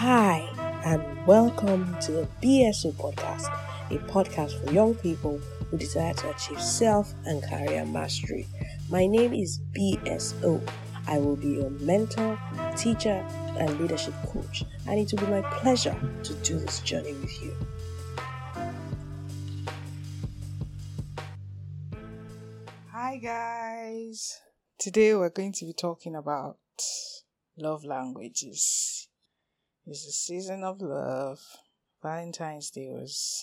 Hi, and welcome to the BSO podcast, a podcast for young people who desire to achieve self and career mastery. My name is BSO. I will be your mentor, teacher, and leadership coach, and it will be my pleasure to do this journey with you. Hi, guys. Today we're going to be talking about love languages. It's the season of love. Valentine's Day was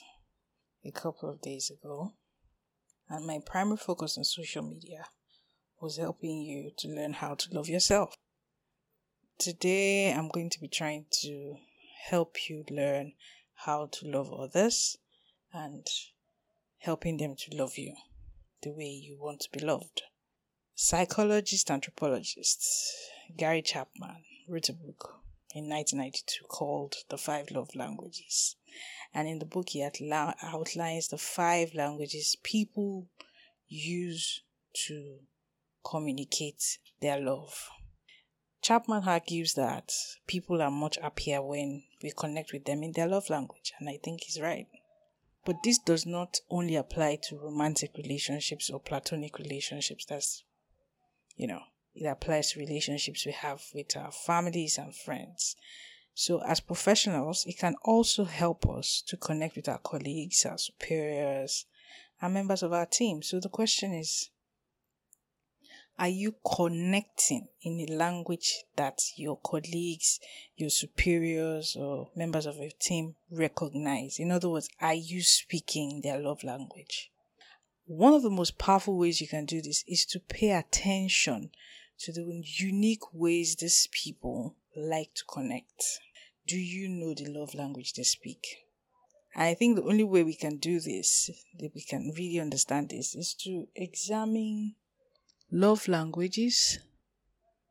a couple of days ago, and my primary focus on social media was helping you to learn how to love yourself. Today, I'm going to be trying to help you learn how to love others and helping them to love you the way you want to be loved. Psychologist anthropologist Gary Chapman wrote a book in 1992 called The Five Love Languages. And in the book, he outlines the five languages people use to communicate their love. Chapman argues that people are much happier when we connect with them in their love language, and I think he's right. But this does not only apply to romantic relationships or platonic relationships. That's, you know, it applies to relationships we have with our families and friends. So, as professionals, it can also help us to connect with our colleagues, our superiors, and members of our team. So, the question is are you connecting in a language that your colleagues, your superiors, or members of your team recognize? In other words, are you speaking their love language? One of the most powerful ways you can do this is to pay attention to the unique ways these people like to connect. Do you know the love language they speak? I think the only way we can do this, that we can really understand this, is to examine love languages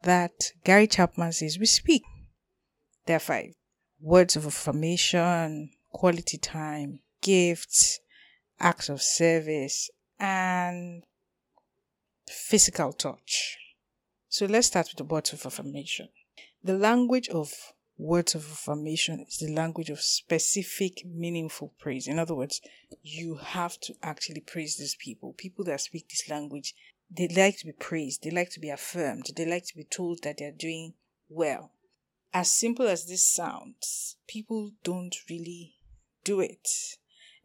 that Gary Chapman says we speak. There are five words of affirmation, quality time, gifts, acts of service, and physical touch. So let's start with the words of affirmation. The language of words of affirmation is the language of specific, meaningful praise. In other words, you have to actually praise these people. People that speak this language they like to be praised, they like to be affirmed, they like to be told that they're doing well. As simple as this sounds, people don't really do it,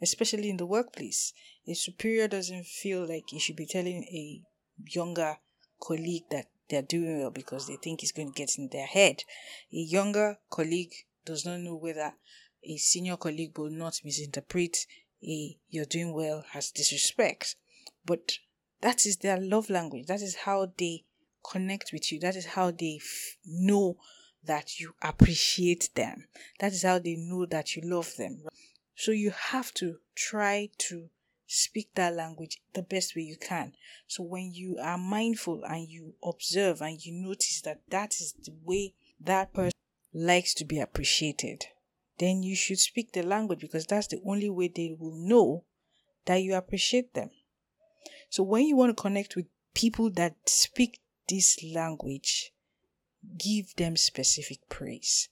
especially in the workplace. A superior doesn't feel like he should be telling a younger colleague that they're doing well because they think it's going to get in their head. A younger colleague does not know whether a senior colleague will not misinterpret a you're doing well as disrespect. But that is their love language. That is how they connect with you. That is how they f- know that you appreciate them. That is how they know that you love them. So you have to try to speak that language the best way you can. So when you are mindful and you observe and you notice that that is the way that person likes to be appreciated, then you should speak the language because that's the only way they will know that you appreciate them. So when you want to connect with people that speak this language, give them specific praise.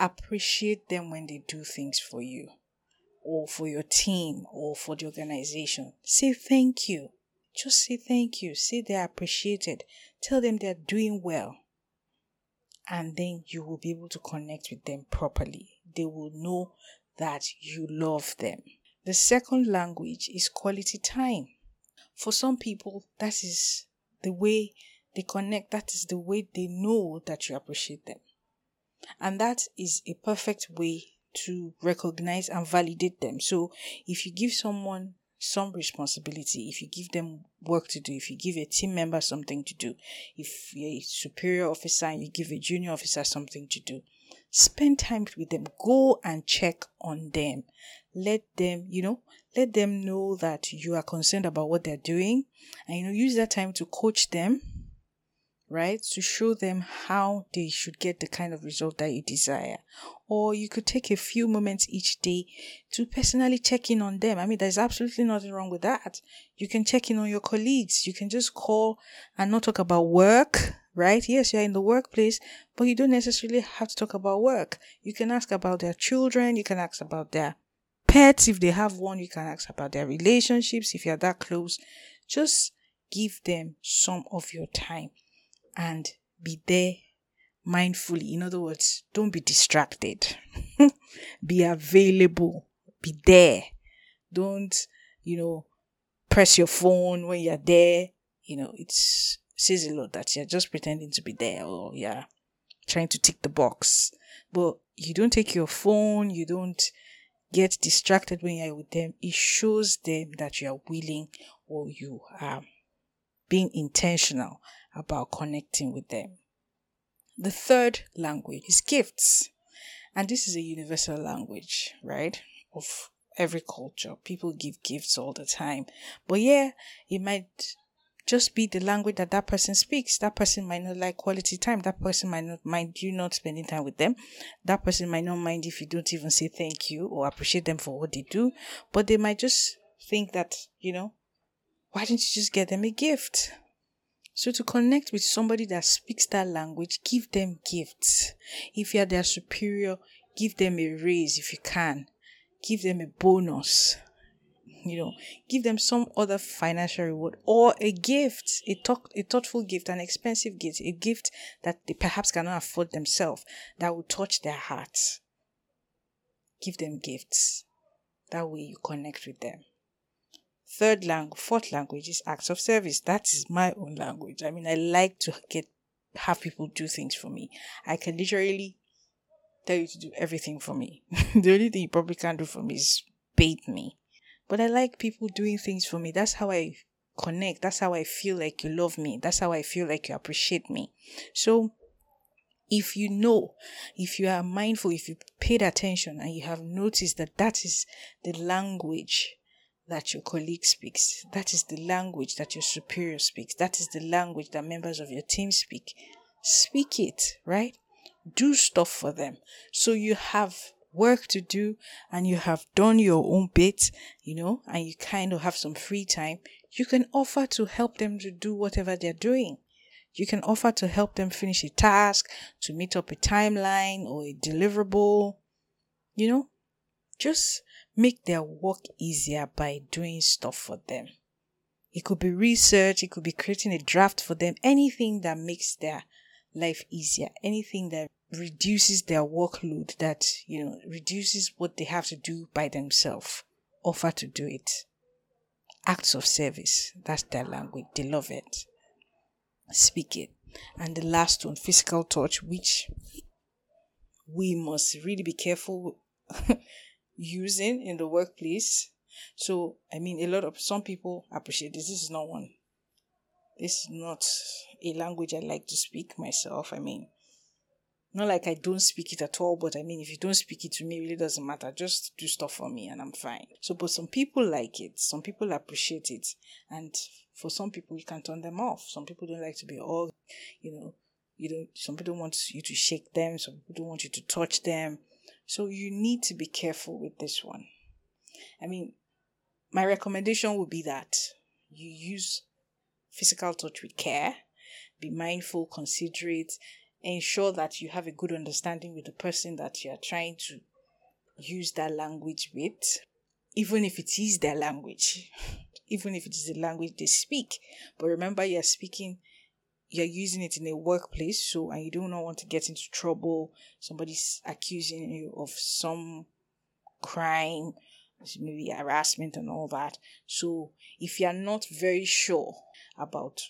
Appreciate them when they do things for you or for your team or for the organization. Say thank you. Just say thank you. Say they're appreciated. Tell them they're doing well. And then you will be able to connect with them properly. They will know that you love them. The second language is quality time for some people, that is the way they connect, that is the way they know that you appreciate them. And that is a perfect way to recognize and validate them. So if you give someone some responsibility, if you give them work to do, if you give a team member something to do, if you're a superior officer and you give a junior officer something to do, spend time with them. Go and check on them. Let them, you know, let them know that you are concerned about what they're doing and you know use that time to coach them right? To show them how they should get the kind of result that you desire. Or you could take a few moments each day to personally check in on them. I mean there's absolutely nothing wrong with that. You can check in on your colleagues. You can just call and not talk about work right? Yes, you're in the workplace, but you don't necessarily have to talk about work. You can ask about their children, you can ask about their pets. If they have one, you can ask about their relationships. If you're that close. Just give them some of your time and be there mindfully. In other words, don't be distracted. be available. Be there. Don't, you know, press your phone when you're there. You know, it's says a lot that you're just pretending to be there or yeah, trying to tick the box. But you don't take your phone, you don't get distracted when you're with them. It shows them that you are willing or you are being intentional about connecting with them. The third language is gifts. And this is a universal language, right? Of every culture. People give gifts all the time. But yeah, it might just be the language that that person speaks. That person might not like quality time. That person might not mind you not spending time with them. That person might not mind if you don't even say thank you or appreciate them for what they do. But they might just think that, you know, why didn't you just get them a gift? So to connect with somebody that speaks that language, give them gifts. If you're their superior, give them a raise if you can. Give them a bonus you know, give them some other financial reward or a gift, a, talk, a thoughtful gift, an expensive gift, a gift that they perhaps cannot afford themselves that will touch their hearts. Give them gifts. That way you connect with them. Third language, fourth language is acts of service. That is my own language. I mean, I like to get have people do things for me. I can literally tell you to do everything for me. the only thing you probably can't do for me is bathe me. But I like people doing things for me. That's how I connect. That's how I feel like you love me. That's how I feel like you appreciate me. So, if you know, if you are mindful, if you paid attention and you have noticed that that is the language that your colleague speaks, that is the language that your superior speaks, that is the language that members of your team speak, speak it, right? Do stuff for them. So you have work to do and you have done your own bit, you know, and you kind of have some free time, you can offer to help them to do whatever they're doing. You can offer to help them finish a task, to meet up a timeline or a deliverable, you know, just make their work easier by doing stuff for them. It could be research, it could be creating a draft for them, anything that makes their life easier, anything that reduces their workload, that, you know, reduces what they have to do by themselves, offer to do it. Acts of service, that's their language. They love it. Speak it. And the last one, physical touch, which we must really be careful using in the workplace. So, I mean, a lot of some people appreciate this. This is not one. This is not a language I like to speak myself. I mean, not like I don't speak it at all, but I mean, if you don't speak it to me, it really doesn't matter. Just do stuff for me and I'm fine. So, but some people like it, some people appreciate it, and for some people, you can turn them off. Some people don't like to be all, you know, you don't, some people don't want you to shake them, some people don't want you to touch them. So, you need to be careful with this one. I mean, my recommendation would be that you use physical touch with care, be mindful, considerate, ensure that you have a good understanding with the person that you are trying to use that language with, even if it is their language, even if it is the language they speak. But remember, you're speaking, you're using it in a workplace, so and you do not want to get into trouble. Somebody's accusing you of some crime, maybe harassment and all that. So if you're not very sure about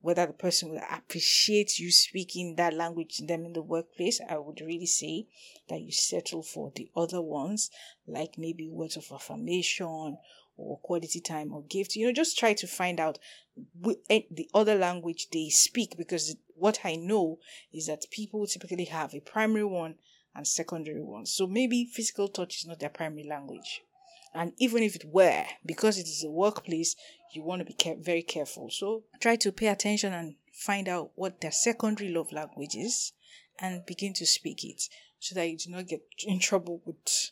whether the person will appreciate you speaking that language to them in the workplace, I would really say that you settle for the other ones, like maybe words of affirmation or quality time or gift. You know, just try to find out eh, the other language they speak because what I know is that people typically have a primary one and secondary one. So maybe physical touch is not their primary language. And even if it were, because it is a workplace, you want to be care- very careful. So try to pay attention and find out what their secondary love language is and begin to speak it so that you do not get in trouble with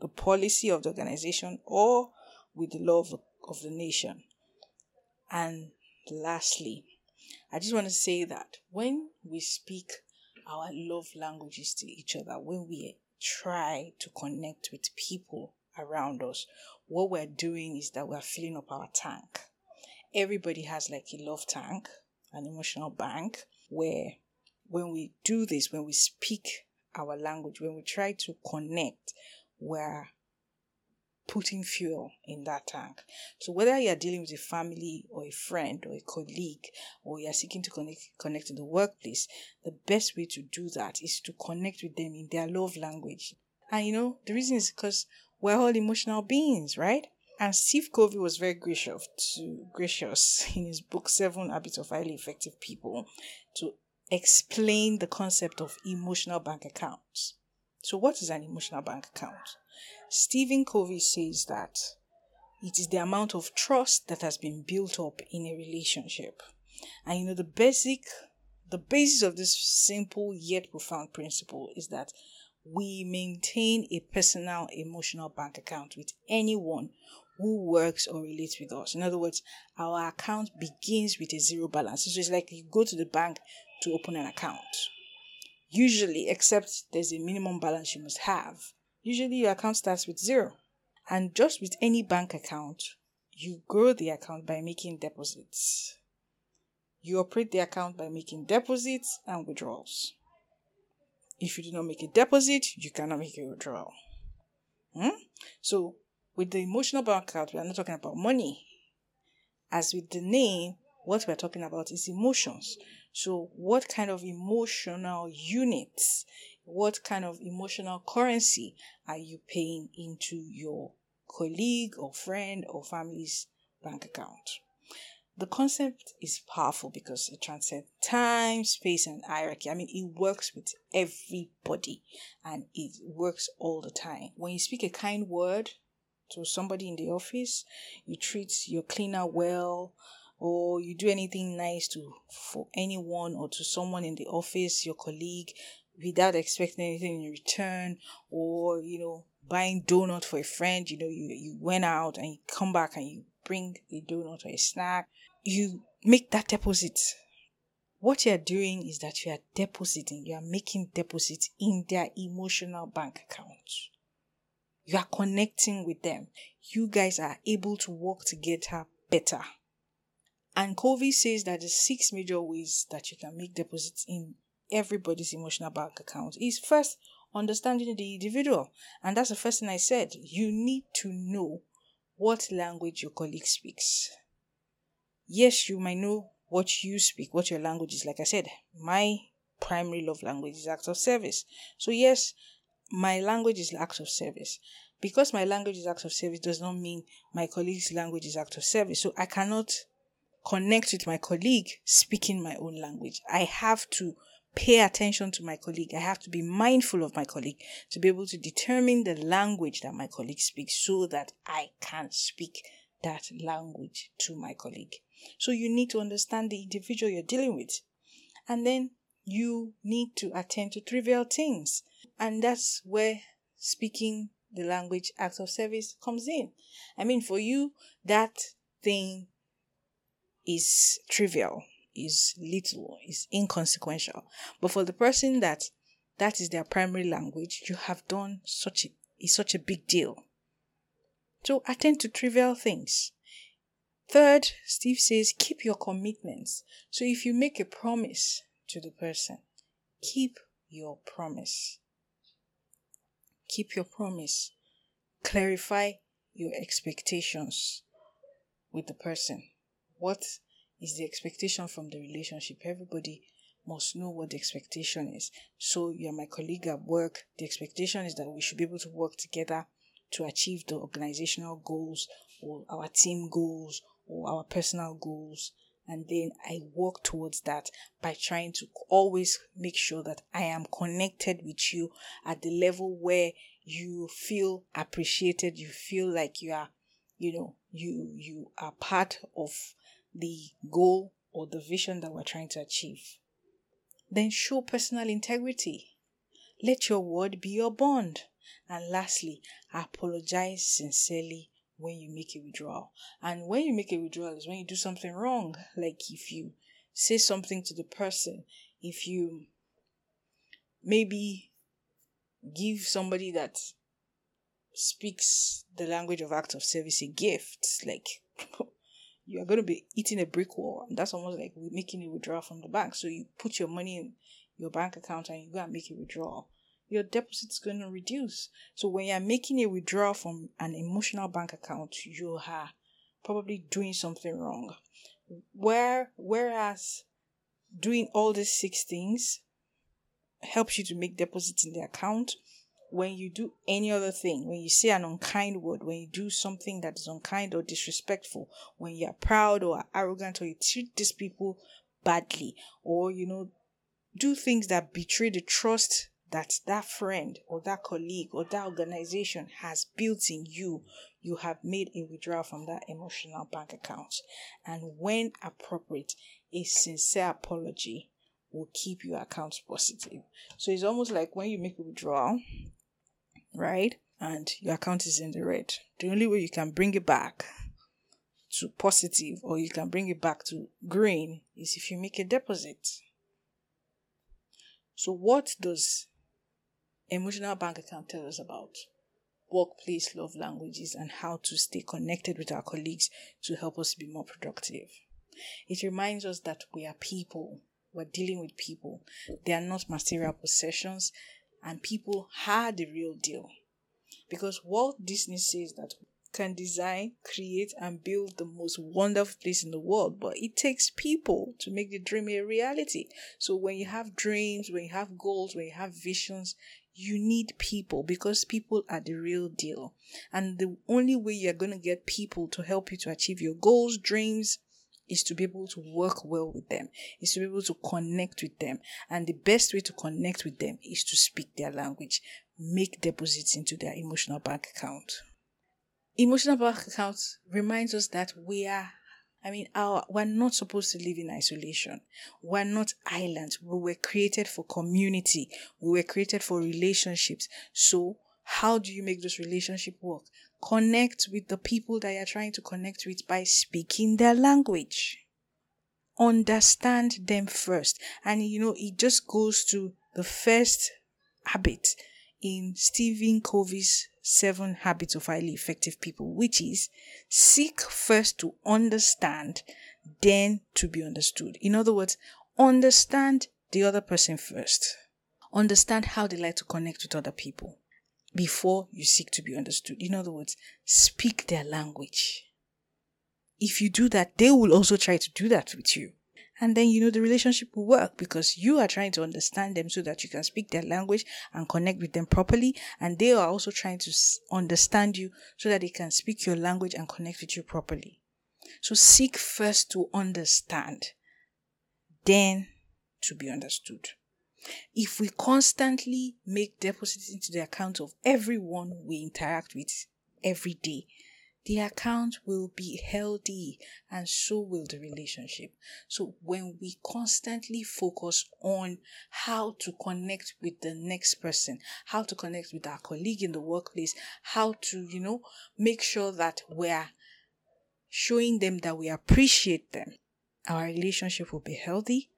the policy of the organization or with the law of, of the nation. And lastly, I just want to say that when we speak our love languages to each other, when we try to connect with people around us, what we're doing is that we're filling up our tank. Everybody has like a love tank, an emotional bank, where when we do this, when we speak our language, when we try to connect, we're putting fuel in that tank. So whether you're dealing with a family or a friend or a colleague or you're seeking to connect connect to the workplace, the best way to do that is to connect with them in their love language. And you know, the reason is because we're all emotional beings, right? And Steve Covey was very gracious to gracious in his book Seven Habits of Highly Effective People to explain the concept of emotional bank accounts. So, what is an emotional bank account? Stephen Covey says that it is the amount of trust that has been built up in a relationship. And you know, the basic, the basis of this simple yet profound principle is that we maintain a personal emotional bank account with anyone who works or relates with us. In other words, our account begins with a zero balance. So it's like you go to the bank to open an account. Usually, except there's a minimum balance you must have, usually your account starts with zero. And just with any bank account, you grow the account by making deposits. You operate the account by making deposits and withdrawals. If you do not make a deposit, you cannot make a withdrawal. Hmm? So, with the emotional bank account, we are not talking about money. As with the name, what we're talking about is emotions. So, what kind of emotional units, what kind of emotional currency are you paying into your colleague or friend or family's bank account? The concept is powerful because it transcends time, space, and hierarchy. I mean, it works with everybody and it works all the time. When you speak a kind word to somebody in the office, you treat your cleaner well, or you do anything nice to for anyone or to someone in the office, your colleague, without expecting anything in return, or you know, buying donut for a friend, you know, you, you went out and you come back and you bring a donut or a snack you make that deposit. What you're doing is that you are depositing, you are making deposits in their emotional bank account. You are connecting with them. You guys are able to work together better. And Covey says that the six major ways that you can make deposits in everybody's emotional bank account is first understanding the individual. And that's the first thing I said. You need to know what language your colleague speaks yes, you might know what you speak, what your language is. Like I said, my primary love language is acts of service. So, yes, my language is acts of service. Because my language is acts of service does not mean my colleague's language is acts of service. So, I cannot connect with my colleague speaking my own language. I have to pay attention to my colleague. I have to be mindful of my colleague to be able to determine the language that my colleague speaks so that I can speak that language to my colleague. So you need to understand the individual you're dealing with. And then you need to attend to trivial things. And that's where speaking the language act of service comes in. I mean, for you, that thing is trivial, is little, is inconsequential. But for the person that that is their primary language, you have done such a, is such a big deal. So attend to trivial things. Third, Steve says, keep your commitments. So if you make a promise to the person, keep your promise. Keep your promise. Clarify your expectations with the person. What is the expectation from the relationship? Everybody must know what the expectation is. So, you're my colleague at work. The expectation is that we should be able to work together to achieve the organizational goals or our team goals or our personal goals. And then I work towards that by trying to always make sure that I am connected with you at the level where you feel appreciated, you feel like you are, you know, you you are part of the goal or the vision that we're trying to achieve. Then show personal integrity. Let your word be your bond. And lastly, apologize sincerely when you make a withdrawal. And when you make a withdrawal is when you do something wrong. Like if you say something to the person, if you maybe give somebody that speaks the language of acts of service a gift, like you are going to be eating a brick wall. And that's almost like making a withdrawal from the bank. So you put your money in your bank account and you go and make a withdrawal. Your deposit is going to reduce. So when you're making a withdrawal from an emotional bank account, you are probably doing something wrong. Where whereas doing all these six things helps you to make deposits in the account when you do any other thing, when you say an unkind word, when you do something that is unkind or disrespectful, when you are proud or arrogant or you treat these people badly, or you know, do things that betray the trust that that friend or that colleague or that organization has built in you, you have made a withdrawal from that emotional bank account. And when appropriate, a sincere apology will keep your account positive. So it's almost like when you make a withdrawal, right? And your account is in the red. The only way you can bring it back to positive or you can bring it back to green is if you make a deposit. So, what does emotional bank account tell us about workplace love languages and how to stay connected with our colleagues to help us be more productive? It reminds us that we are people. We're dealing with people. They are not material possessions and people are the real deal. Because Walt Disney says that can design, create, and build the most wonderful place in the world, but it takes people to make the dream a reality. So when you have dreams, when you have goals, when you have visions, you need people because people are the real deal. And the only way you're going to get people to help you to achieve your goals, dreams, is to be able to work well with them, is to be able to connect with them. And the best way to connect with them is to speak their language, make deposits into their emotional bank account. Emotional bank reminds us that we are I mean, our, we're not supposed to live in isolation. We're not islands. We were created for community. We were created for relationships. So, how do you make those relationships work? Connect with the people that you're trying to connect with by speaking their language. Understand them first. And you know, it just goes to the first habit in Stephen Covey's Seven Habits of Highly Effective People, which is seek first to understand, then to be understood. In other words, understand the other person first. Understand how they like to connect with other people before you seek to be understood. In other words, speak their language. If you do that, they will also try to do that with you. And then, you know, the relationship will work because you are trying to understand them so that you can speak their language and connect with them properly. And they are also trying to understand you so that they can speak your language and connect with you properly. So seek first to understand, then to be understood. If we constantly make deposits into the account of everyone we interact with every day, the account will be healthy and so will the relationship. So when we constantly focus on how to connect with the next person, how to connect with our colleague in the workplace, how to, you know, make sure that we're showing them that we appreciate them, our relationship will be healthy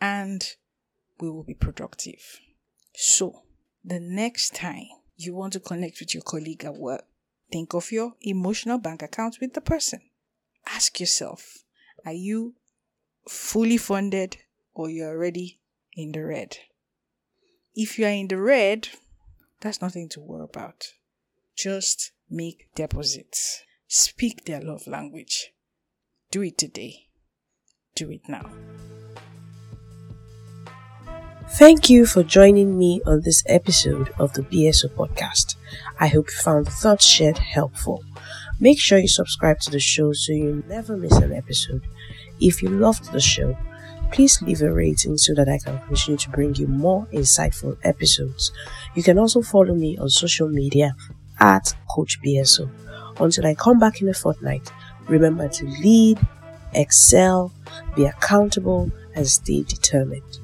and we will be productive. So, the next time you want to connect with your colleague at work, think of your emotional bank account with the person. Ask yourself, are you fully funded or you're already in the red? If you are in the red, that's nothing to worry about. Just make deposits. Speak their love language. Do it today. Do it now. Thank you for joining me on this episode of the BSO podcast. I hope you found the thoughts shared helpful. Make sure you subscribe to the show so you never miss an episode. If you loved the show, please leave a rating so that I can continue to bring you more insightful episodes. You can also follow me on social media at Coach BSO. Until I come back in a fortnight, remember to lead, excel, be accountable, and stay determined.